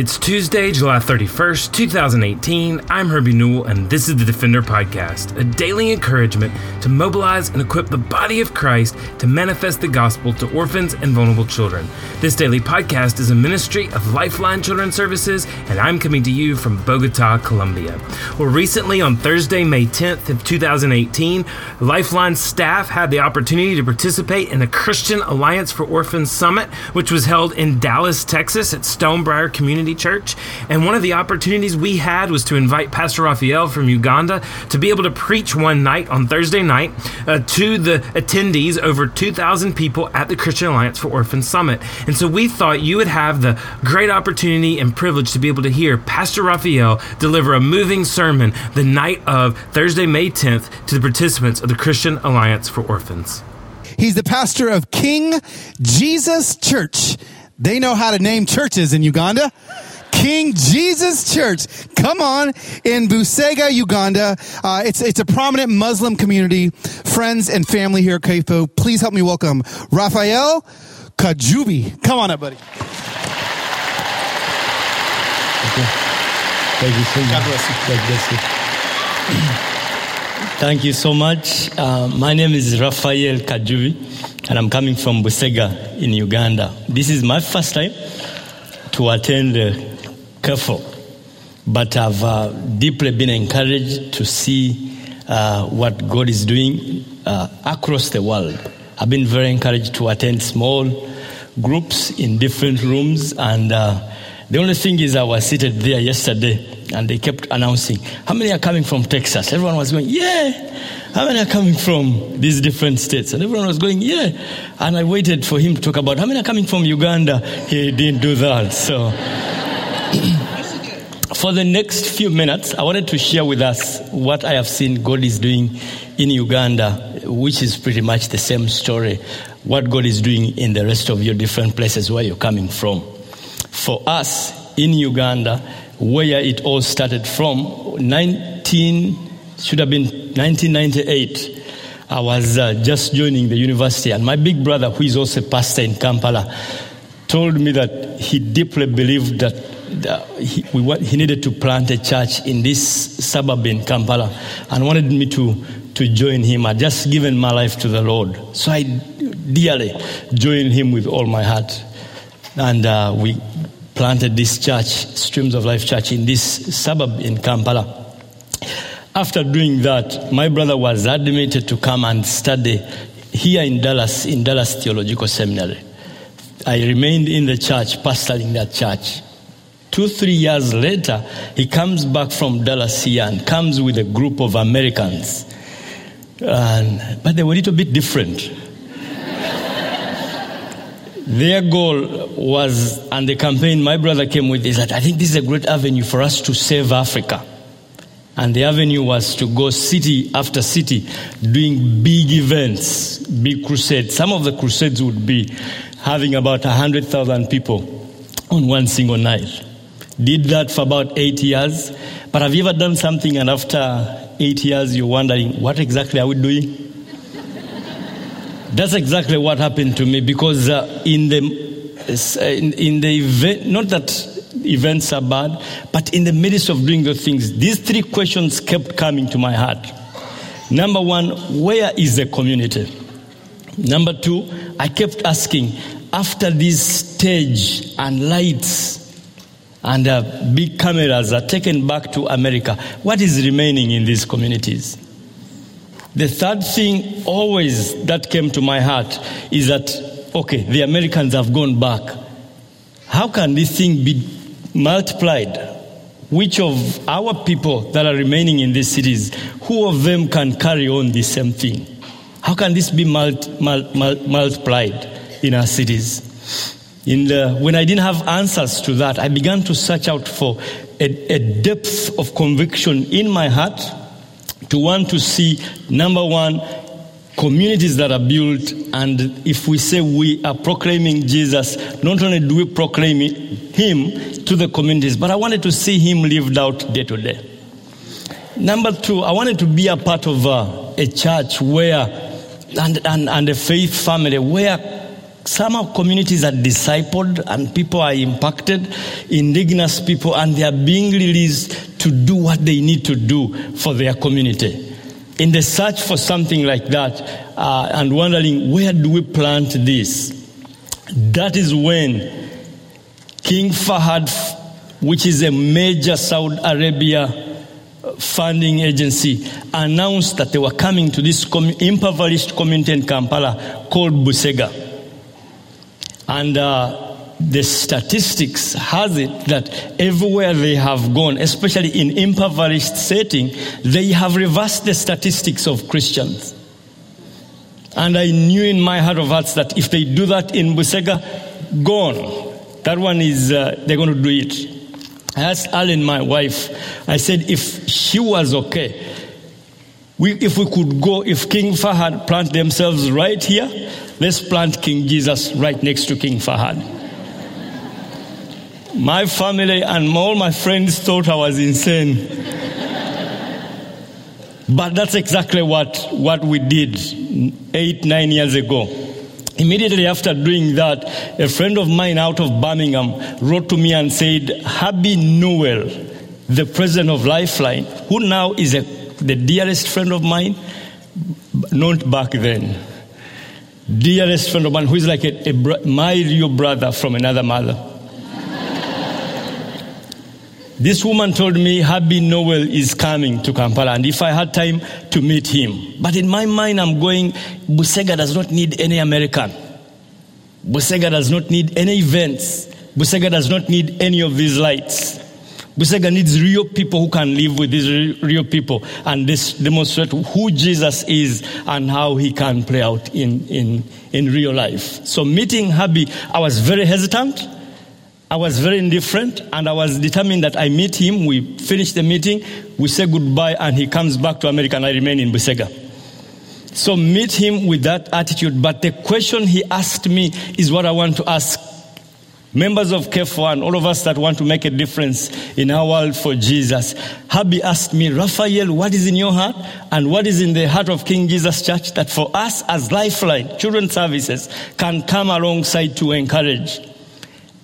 It's Tuesday, July 31st, 2018. I'm Herbie Newell, and this is the Defender Podcast, a daily encouragement to mobilize and equip the body of Christ to manifest the gospel to orphans and vulnerable children. This daily podcast is a ministry of Lifeline Children's Services, and I'm coming to you from Bogota, Colombia. Well, recently on Thursday, May 10th of 2018, Lifeline staff had the opportunity to participate in the Christian Alliance for Orphans Summit, which was held in Dallas, Texas at Stonebriar Community Church. And one of the opportunities we had was to invite Pastor Raphael from Uganda to be able to preach one night on Thursday night uh, to the attendees, over 2,000 people at the Christian Alliance for Orphans Summit. And so we thought you would have the great opportunity and privilege to be able to hear Pastor Raphael deliver a moving sermon the night of Thursday, May 10th to the participants of the Christian Alliance for Orphans. He's the pastor of King Jesus Church. They know how to name churches in Uganda. King Jesus Church. Come on, in Busega, Uganda. Uh, it's it's a prominent Muslim community, friends and family here at CAFO. Please help me welcome Raphael Kajubi. Come on up, buddy. Thank you so much. God bless you. God bless you. Thank you so much. Uh, my name is Raphael Kajubi, and I'm coming from Busega in Uganda. This is my first time to attend uh, but I've uh, deeply been encouraged to see uh, what God is doing uh, across the world. I've been very encouraged to attend small groups in different rooms, and uh, the only thing is, I was seated there yesterday, and they kept announcing, "How many are coming from Texas?" Everyone was going, "Yeah." How many are coming from these different states? And everyone was going, "Yeah." And I waited for him to talk about how many are coming from Uganda. He didn't do that, so. For the next few minutes, I wanted to share with us what I have seen God is doing in Uganda, which is pretty much the same story, what God is doing in the rest of your different places where you're coming from. For us in Uganda, where it all started from, 19, should have been 1998, I was uh, just joining the university, and my big brother, who is also a pastor in Kampala, told me that he deeply believed that he, we, he needed to plant a church in this suburb in Kampala and wanted me to, to join him. I'd just given my life to the Lord. So I dearly joined him with all my heart. And uh, we planted this church, Streams of Life Church, in this suburb in Kampala. After doing that, my brother was admitted to come and study here in Dallas, in Dallas Theological Seminary. I remained in the church, pastoring that church. Two, three years later, he comes back from Dallas here and comes with a group of Americans. And, but they were a little bit different. Their goal was, and the campaign my brother came with, is that I think this is a great avenue for us to save Africa. And the avenue was to go city after city doing big events, big crusades. Some of the crusades would be having about 100,000 people on one single night. Did that for about eight years. But have you ever done something and after eight years you're wondering, what exactly are we doing? That's exactly what happened to me because uh, in the in, in the event, not that events are bad, but in the midst of doing those things, these three questions kept coming to my heart. Number one, where is the community? Number two, I kept asking, after this stage and lights and uh, big cameras are taken back to America, what is remaining in these communities? The third thing always that came to my heart is that, okay, the Americans have gone back. How can this thing be multiplied? Which of our people that are remaining in these cities, who of them can carry on the same thing? How can this be multi, mul, mul, multiplied in our cities? In the, uh, when I didn't have answers to that, I began to search out for a, a depth of conviction in my heart to want to see, number one, communities that are built, and if we say we are proclaiming Jesus, not only do we proclaim Him to the communities, but I wanted to see Him lived out day to day. Number two, I wanted to be a part of uh, a church where, and, and, and a faith family where Some communities are discipled and people are impacted, indigenous people, and they are being released to do what they need to do for their community. In the search for something like that uh, and wondering where do we plant this, that is when King Fahad, which is a major Saudi Arabia funding agency announced that they were coming to this com- impoverished community in Kampala called Busega. And uh, the statistics has it that everywhere they have gone, especially in impoverished setting, they have reversed the statistics of Christians. And I knew in my heart of hearts that if they do that in Busega, gone. That one is, uh, they're going to do it. I asked Alan, my wife, I said, if she was okay, we, if we could go, if King Fahad plant themselves right here, let's plant King Jesus right next to King Fahad. My family and all my friends thought I was insane. but that's exactly what, what we did eight, nine years ago. Immediately after doing that, a friend of mine out of Birmingham wrote to me and said, Herbie Newell, the president of Lifeline, who now is a, the dearest friend of mine, not back then. Dearest friend of mine, who is like a, a, my real brother from another mother. This woman told me Herbie Newell is coming to Kampala, and if I had time to meet him. But in my mind, I'm going, Busega does not need any American. Busega does not need any events. Busega does not need any of these lights. Busega needs real people who can live with these real people and this demonstrate who Jesus is and how he can play out in, in, in real life. So meeting Habi, I was very hesitant. I was very indifferent and I was determined that I meet him. We finish the meeting, we say goodbye, and he comes back to America and I remain in Busega. So meet him with that attitude. But the question he asked me is what I want to ask members of CAFO, all of us that want to make a difference in our world for Jesus. Habi asked me, Raphael, what is in your heart and what is in the heart of King Jesus Church that for us as Lifeline, children's services, can come alongside to encourage?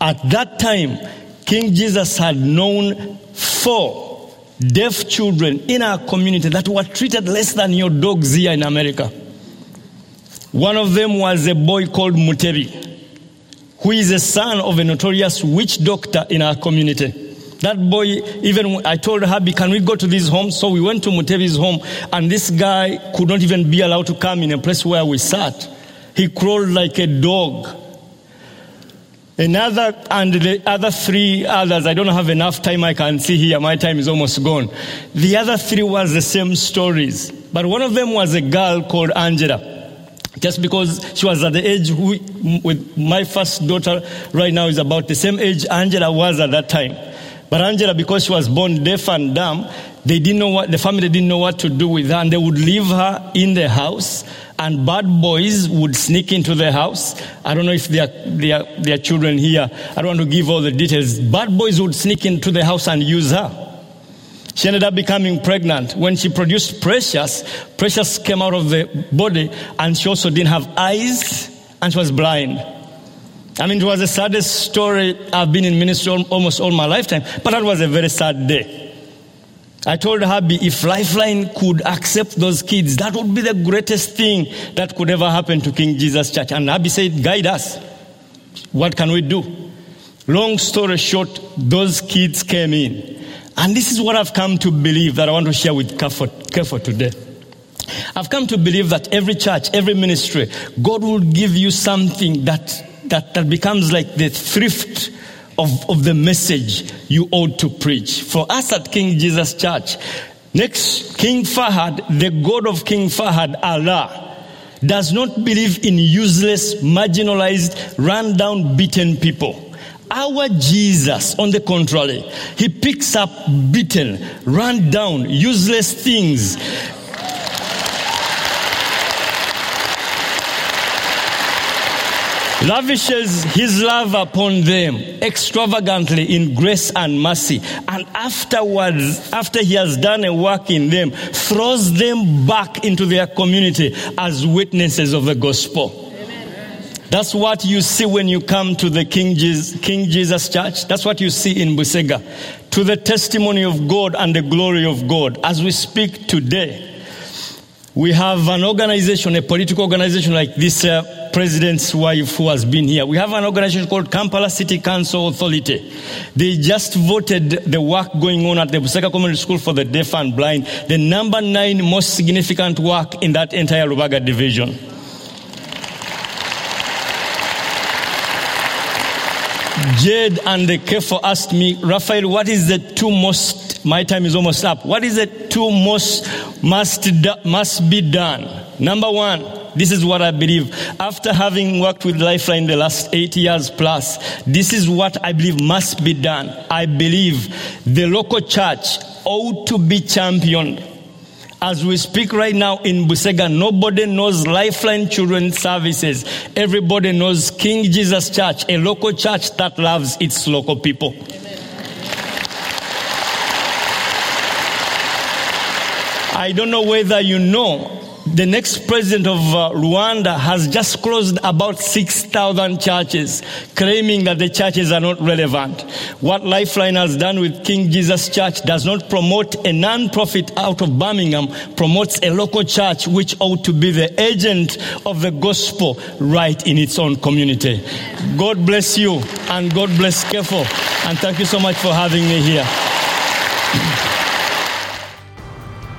At that time, King Jesus had known four deaf children in our community that were treated less than your dogs here in America. One of them was a boy called Mutebi, who is a son of a notorious witch doctor in our community. That boy, even I told Habi, can we go to this home? So we went to Mutebi's home, and this guy could not even be allowed to come in a place where we sat. He crawled like a dog Another and the other three others, I don't have enough time I can see here. My time is almost gone. The other three was the same stories. But one of them was a girl called Angela. Just because she was at the age with my first daughter right now is about the same age Angela was at that time. But Angela, because she was born deaf and dumb, they didn't know what, the family didn't know what to do with her, and they would leave her in the house, and bad boys would sneak into the house. I don't know if they are, they are children here. I don't want to give all the details. Bad boys would sneak into the house and use her. She ended up becoming pregnant. When she produced Precious, Precious came out of the body, and she also didn't have eyes, and she was blind. I mean, it was the saddest story. I've been in ministry almost all my lifetime, but that was a very sad day. I told Habi if Lifeline could accept those kids, that would be the greatest thing that could ever happen to King Jesus Church. And Habi said, Guide us. What can we do? Long story short, those kids came in. And this is what I've come to believe that I want to share with CAFO today. I've come to believe that every church, every ministry, God will give you something that, that, that becomes like the thrift of, of the message you ought to preach. For us at King Jesus Church, next, King Fahad, the God of King Fahad, Allah, does not believe in useless, marginalized, run down, beaten people. Our Jesus, on the contrary, he picks up beaten, run down, useless things lavishes his love upon them extravagantly in grace and mercy. And afterwards, after he has done a work in them, throws them back into their community as witnesses of the gospel. That's what you see when you come to the King Jesus, King Jesus Church. That's what you see in Busega. To the testimony of God and the glory of God. As we speak today, we have an organization, a political organization like this uh, president's wife who has been here. We have an organization called Kampala City Council Authority. They just voted the work going on at the Busega Community School for the deaf and blind, the number nine most significant work in that entire Rubaga division. Jade and the CAFO asked me, Raphael, what is the two most, my time is almost up. What is the two most must, must be done? Number one, this is what I believe. After having worked with Lifeline the last eight years plus, this is what I believe must be done. I believe the local church ought to be championed. As we speak right now in Busega, nobody knows Lifeline Children's Services. Everybody knows King Jesus Church, a local church that loves its local people. I don't know whether you know the next president of uh, Rwanda has just closed about 6,000 churches, claiming that the churches are not relevant. What Lifeline has done with King Jesus Church does not promote a non-profit out of Birmingham, promotes a local church which ought to be the agent of the gospel right in its own community. God bless you and God bless CAFO. And thank you so much for having me here.